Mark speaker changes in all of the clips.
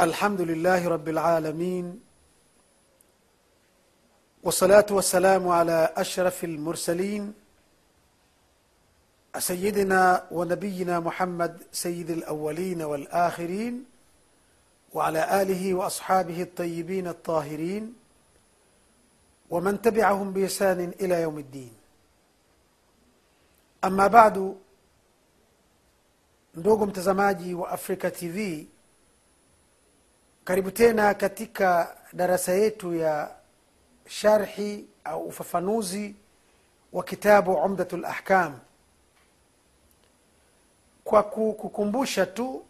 Speaker 1: الحمد لله رب العالمين والصلاة والسلام على أشرف المرسلين سيدنا ونبينا محمد سيد الأولين والآخرين وعلى آله وأصحابه الطيبين الطاهرين ومن تبعهم بإحسان إلى يوم الدين. أما بعد ndugu wa africa tv karibu tena katika darasa yetu ya sharhi au ufafanuzi wa kitabu umdatu lahkam kwa kukumbusha tu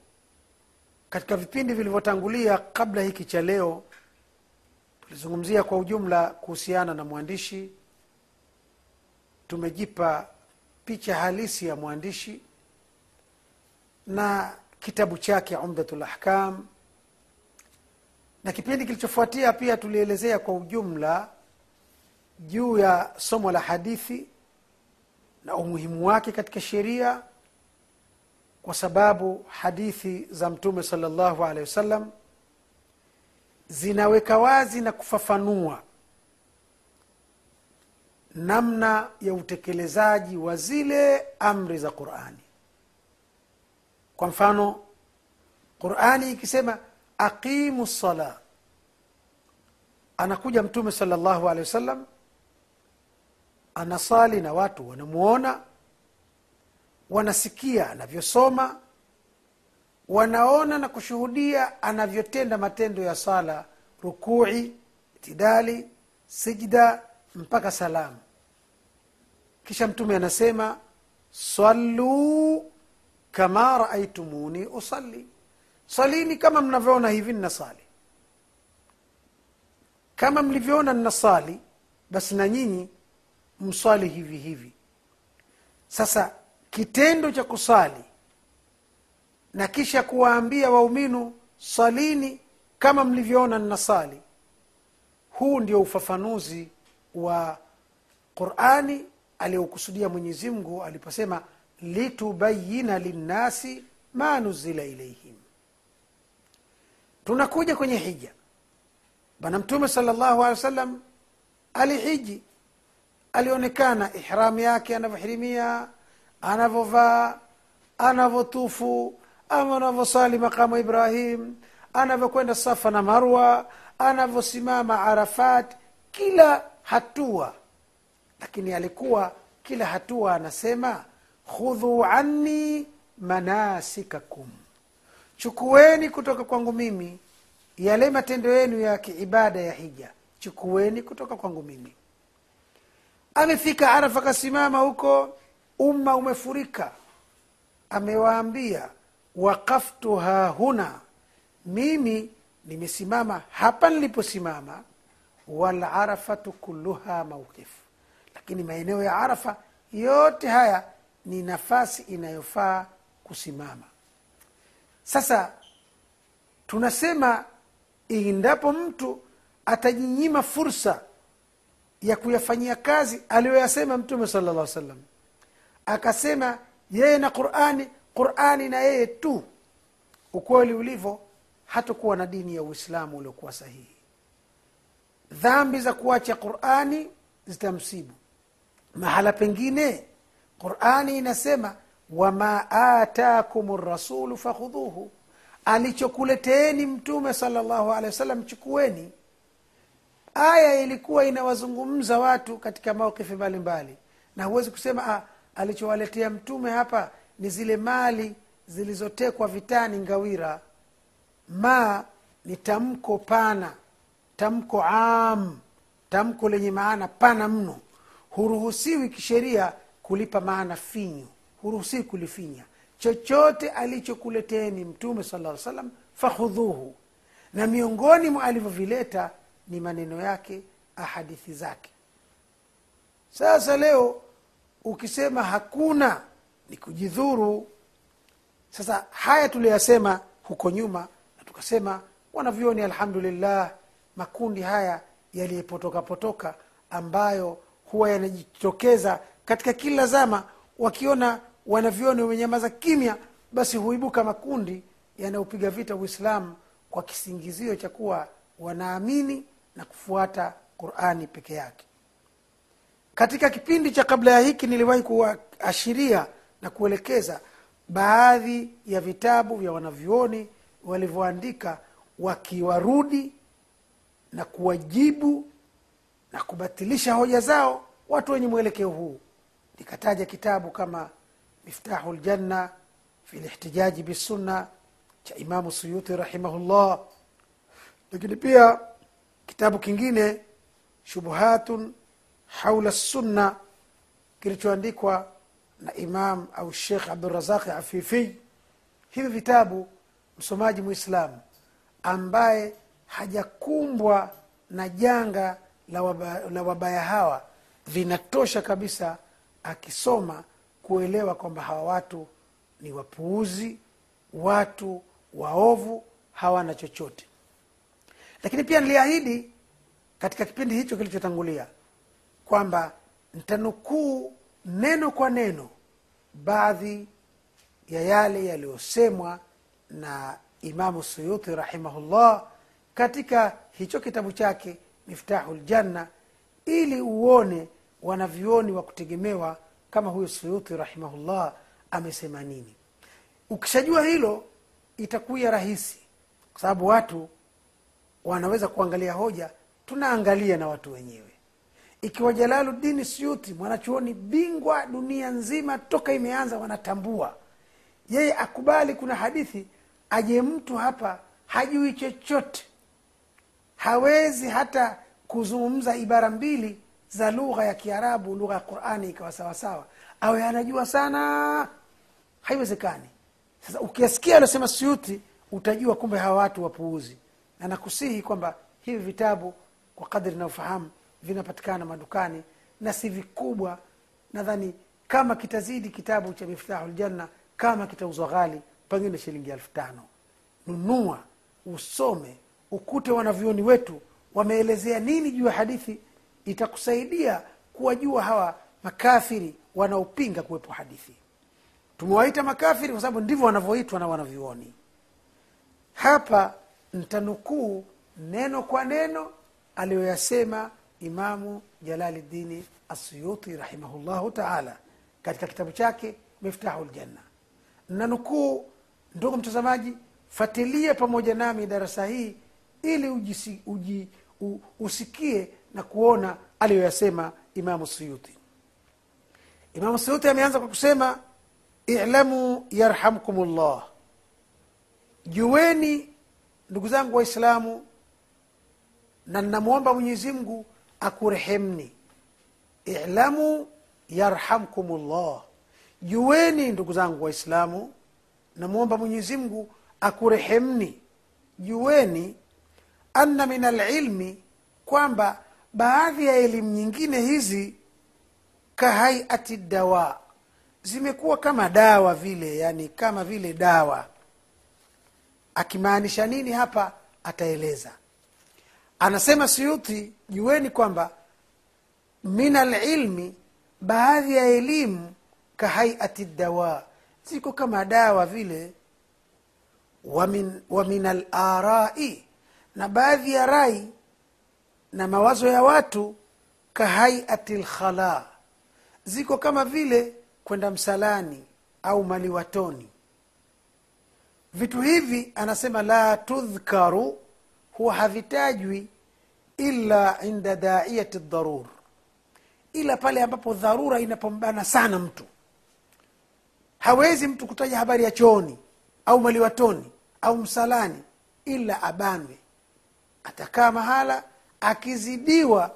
Speaker 1: katika vipindi vilivyotangulia kabla hiki cha leo tulizungumzia kwa ujumla kuhusiana na mwandishi. Tumejipa picha halisi ya mwandishi na kitabu chake umdatu lahkam na kipindi kilichofuatia pia tulielezea kwa ujumla juu ya somo la hadithi na umuhimu wake katika sheria kwa sababu hadithi za mtume salllahu alehi wasallam zinaweka wazi na kufafanua namna ya utekelezaji wa zile amri za qurani. Kwa mfano qurani ikisema aqimu sala anakuja mtume salllahu alehi wasallam anasali na watu wanamuona wanasikia anavyosoma wanaona na kushuhudia anavyotenda matendo ya sala rukui itidali sijda mpaka salamu kisha mtume anasema saluu kama raaitumuni usalli salini kama mnavyoona hivi nnasali kama mlivyoona nnasali basi na nyinyi mswali hivi hivi. Sasa kitendo cha kusali na kisha kuwaambia wauminu salini kama mlivyoona nnasali huu ndio ufafanuzi wa qurani aliyokusudia mwenyezimngu aliposema litubayina linnasi ma nuzila ilaihim tunakuja kwenye hija. Bwana mtume salllahu alehi wa sallam alihiji. Alionekana ihramu yake anavyohirimia anavyovaa anavyotufu ama anavyosali makamu ibrahim anavyokwenda safa na marwa anavyosimama arafat kila hatua. Lakini alikuwa kila hatua anasema khudhuu anni manasikakum chukueni kutoka kwangu mimi yale matendo yenu ya kiibada ya hija. Chukueni kutoka kwangu mimi. Amefika arafa akasimama huko umma umefurika. Amewaambia wakaftu hahuna mimi nimesimama hapa niliposimama walarafatu kulluha maukifu lakini maeneo ya arafa yote haya ni nafasi inayofaa kusimama sasa tunasema endapo mtu atajinyima fursa ya kuyafanyia kazi aliyoyasema mtume sala llah salam akasema yeye na qurani qurani na yeye tu ukweli ulivyo hatakuwa na dini ya uislamu uliokuwa sahihi. Dhambi za kuacha qurani zitamsibu. Mahala pengine qurani inasema wama atakum rasulu fakhudhuhu. Alichokuleteeni mtume sala llahu alehi wasallam chukueni. Aya ilikuwa inawazungumza watu katika maukifi mbalimbali. Na huwezi kusema ah, alichowaletea mtume hapa ni zile mali zilizotekwa vitani ngawira. Ma ni tamko pana tamko am tamko lenye maana pana mno. Huruhusiwi kisheria kulipa maana finyu huruhusiwi kulifinya. Chochote alichokuleteni mtume sala salam fakhudhuhu. Na miongoni mwa alivyovileta ni maneno yake ahadithi zake. Sasa leo ukisema hakuna ni kujidhuru. Sasa haya tuliyasema huko nyuma na tukasema wanavyoni alhamdulillah makundi haya yaliyepotoka potoka ambayo huwa yanajitokeza katika kila zama wakiona wanavyoni wamenyamaza kimya basi huibuka makundi yanayopiga vita uislamu kwa kisingizio cha kuwa wanaamini na kufuata qurani peke yake. Katika kipindi cha kabla ya hiki niliwahi kuashiria na kuelekeza baadhi ya vitabu vya wanavyuoni walivyoandika wakiwarudi na kuwajibu na kubatilisha hoja zao watu wenye mwelekeo huu. Nikataja kitabu kama miftahu ljanna fi lihtijaji bisunna cha imamu suyuti rahimahullah. Lakini pia kitabu kingine shubuhatun haula sunna kilichoandikwa na imam au shekh abdurazaqi afifi. Hivi vitabu msomaji mwislamu ambaye hajakumbwa na janga la, waba, la wabaya hawa vinatosha kabisa akisoma kuelewa kwamba hawa watu ni wapuuzi watu waovu hawana chochote. Lakini pia niliahidi katika kipindi hicho kilichotangulia kwamba ntanukuu neno kwa neno baadhi ya yale yaliyosemwa na imamu suyuti rahimahullah katika hicho kitabu chake miftahu ljanna ili uone wanavyoni wa kutegemewa kama huyo suyuti rahimahullah amesema nini? Ukishajua hilo itakuya rahisi. Kwa sababu watu wanaweza kuangalia hoja tunaangalia na watu wenyewe. Ikiwa jalaludini suyuti mwanachuoni bingwa dunia nzima toka imeanza wanatambua. Yeye akubali kuna hadithi aje mtu hapa hajui chochote. Hawezi hata kuzungumza ibara mbili za lugha ya kiarabu lugha ya qurani ikawa sawasawa awe anajua sana? Haiwezekani. Sasa ukisikia aliosema suyuti utajua kumbe hawa watu wapuuzi. Na nakusihi kwamba hivi vitabu kwa kadri inayofahamu vinapatikana madukani na si vikubwa. Nadhani kama kitazidi kitabu cha miftahu ljanna kama kitauzwa ghali pengine shilingi elfu tano. Nunua usome ukute wanavyoni wetu wameelezea nini juu ya hadithi itakusaidia kuwajua hawa makafiri wanaopinga kuwepo hadithi. Tumewaita makafiri kwa sababu ndivyo wanavyoitwa na wanavyuoni hapa ntanukuu neno kwa neno aliyoyasema imamu jalalidini asuyuti rahimahullahu taala katika kitabu chake miftahu ljanna nanukuu ndugu mtazamaji fatilia pamoja nami darasa hii ili ujisi, uji, u, usikie na kuona aliyoyasema imamu suyuti. Imamu suyuti ameanza kwa kusema ilamu yarhamkum llah juweni ndugu zangu waislamu na namwomba mwenyezi mungu akurehemni. Ilamu yarhamkum llah juweni ndugu zangu waislamu namwomba mwenyezi mungu akurehemni. Juweni anna min alilmi kwamba baadhi ya elimu nyingine hizi kahaiati dawa. Zimekuwa kama dawa vile yani kama vile dawa. Akimaanisha nini hapa? Ataeleza. Anasema suyuti jueni kwamba min alilmi baadhi ya elimu kahaiati dawa. Ziko kama dawa vile. Wa min, wa min alarai na baadhi ya rai na mawazo ya watu kahaiati lkhala ziko kama vile kwenda msalani au maliwatoni. Vitu hivi anasema la tudhkaru huwa havitajwi illa inda daiyati dharur ila pale ambapo dharura inapombana sana mtu. Hawezi mtu kutaja habari ya chooni au maliwatoni au msalani ila abanwe. Atakaa mahala akizidiwa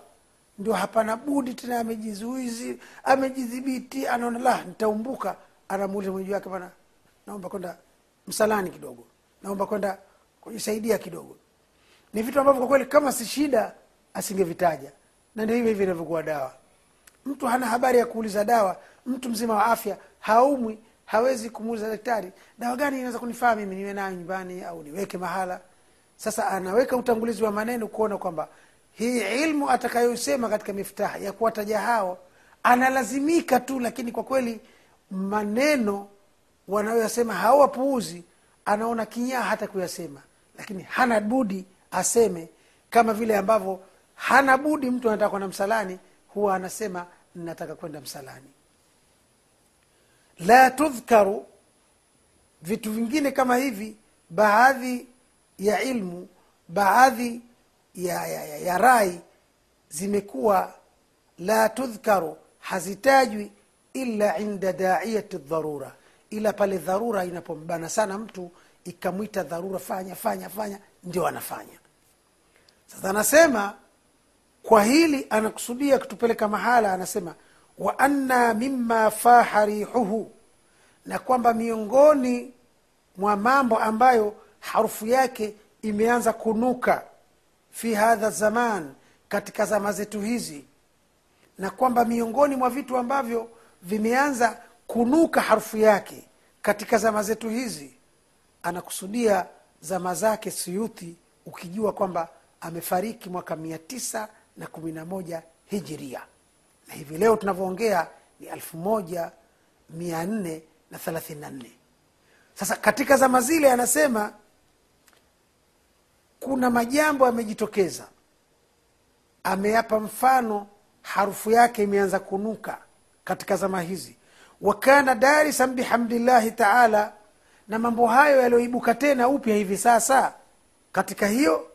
Speaker 1: ndio hapana budi tena amejizuizi amejidhibiti anaona la nitaumbuka. Anamuuliza mwenyeji wake bana naomba kwenda msalani kidogo naomba kwenda kujisaidia kidogo. Ni vitu ambavyo kwa kweli kama si shida asingevitaja. Na ndio hivyo hivyo inavyokuwa dawa. Mtu hana habari ya kuuliza dawa mtu mzima wa afya haumwi hawezi kumuuliza daktari dawa gani inaweza kunifaa mimi niwe nayo nyumbani au niweke mahala? Sasa anaweka utangulizi wa maneno kuona kwamba hii ilmu atakayosema katika miftah ya kuwataja hao analazimika tu lakini kwa kweli maneno wanayoyasema hao wapuuzi anaona kinyaa hata kuyasema. Lakini hana budi aseme kama vile ambavyo hana budi mtu anataka kwenda msalani huwa anasema nataka kwenda msalani. La tudhkaru vitu vingine kama hivi baadhi ya ilmu baadhi ya, ya, ya, ya rai zimekuwa la tudhkaru hazitajwi illa inda daiyati dharura. Ila pale dharura inapombana sana mtu ikamwita dharura fanya fanya fanya ndio anafanya. Sasa anasema kwa hili anakusudia kutupeleka mahala anasema wa anna mima faha rihuhu na kwamba miongoni mwa mambo ambayo harufu yake imeanza kunuka fi hadha zaman katika zama zetu hizi. Na kwamba miongoni mwa vitu ambavyo vimeanza kunuka harufu yake katika zama zetu hizi anakusudia zama zake suyuti ukijua kwamba amefariki mwaka mia tisa na kumi na moja hijiria. Na hivi leo tunavyoongea ni elfu moja mia nne na thelathini na nne. Sasa katika zama zile anasema kuna majambo yamejitokeza. Ameyapa mfano harufu yake imeanza kunuka katika zama hizi. Wakana darisan bihamdillahi taala na mambo hayo yaliyoibuka tena upya hivi sasa katika hiyo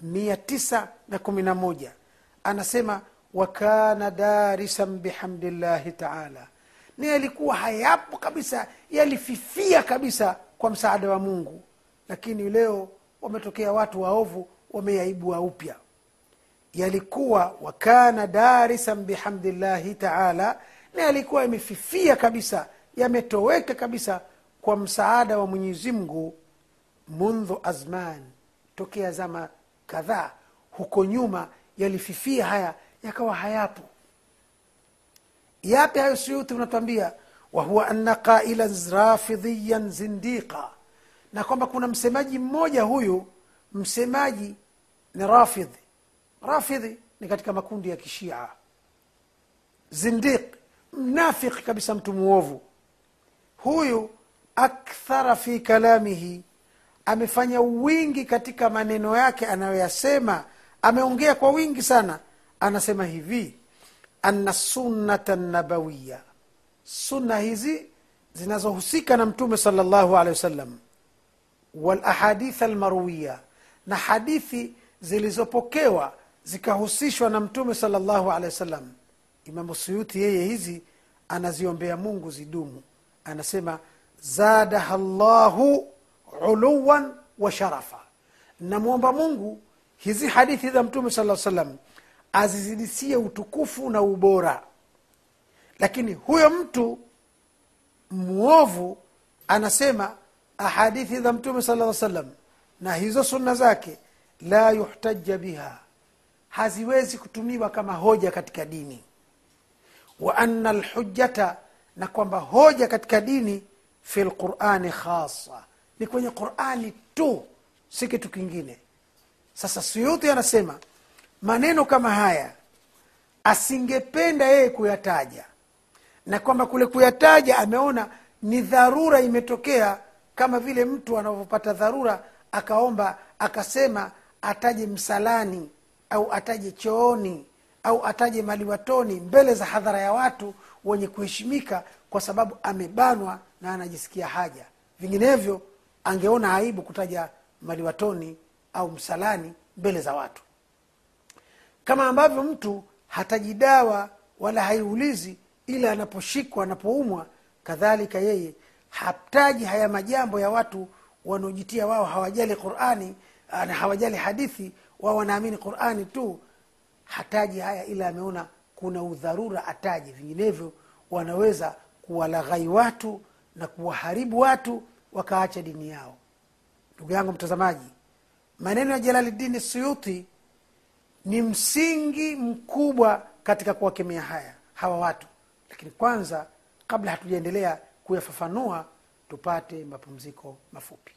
Speaker 1: mia tisa na kumi na moja. Anasema wakana darisan bihamdillahi taala. Ni yalikuwa hayapo kabisa yalififia kabisa kwa msaada wa mungu. Lakini leo wametokea watu waovu wameyaibua upya. Yalikuwa wakana darisan bihamdillahi taala na yalikuwa yamefifia kabisa yametoweka kabisa kwa msaada wa mwenyezi mungu mundhu azman tokea zama kadhaa. Huko nyuma yalififia haya yakawa hayapo. Yapi hayo suyuti unatwambia wahuwa anna qailan rafidhiyan zindiqa na kwamba kuna msemaji mmoja huyu msemaji ni rafidhi rafidhi ni katika makundi ya kishia. Zindiq mnafiki kabisa mtu muovu. Huyu akthara fi kalamihi amefanya wingi katika maneno yake anayoyasema. Ameongea kwa wingi sana. Anasema hivi anna sunnata nabawiya sunna hizi zinazohusika na mtume sala llahu alehi wasallam walahadith almarwiya na hadithi zilizopokewa zikahusishwa na mtume sala llahu alehi wasallam. Imamu suyuti yeye hizi anaziombea mungu zidumu. Anasema zadaha llahu uluwan wa sharafa. Namwomba mungu hizi hadithi za mtume sala salam azizidisie utukufu na ubora. Lakini huyo mtu mwovu anasema ahadithi za mtume sala salam na hizo sunna zake la yuhtaja biha haziwezi kutumiwa kama hoja katika dini. Wa anna lhujjata na kwamba hoja katika dini fi lqurani khasa ni kwenye qurani tu si kitu kingine. Sasa suyuti anasema maneno kama haya asingependa yeye kuyataja. Na kwamba kule kuyataja ameona ni dharura imetokea kama vile mtu anavyopata dharura akaomba akasema ataje msalani au ataje chooni au ataje maliwatoni mbele za hadhara ya watu wenye kuheshimika kwa sababu amebanwa na anajisikia haja. Vinginevyo angeona aibu kutaja maliwatoni au msalani mbele za watu. Kama ambavyo mtu hataji dawa wala haiulizi ila anaposhikwa anapoumwa kadhalika yeye hataji haya majambo ya watu wanaojitia wao hawajali qurani na hawajali hadithi wao wanaamini qurani tu. Hataji haya ila ameona kuna udharura ataji vinginevyo wanaweza kuwalaghai watu na kuwaharibu watu wakaacha dini yao. Ndugu yangu mtazamaji maneno ya jalalidini suyuti ni msingi mkubwa katika kuwakemea haya hawa watu. Lakini kwanza kabla hatujaendelea kuyafafanua tupate mapumziko mafupi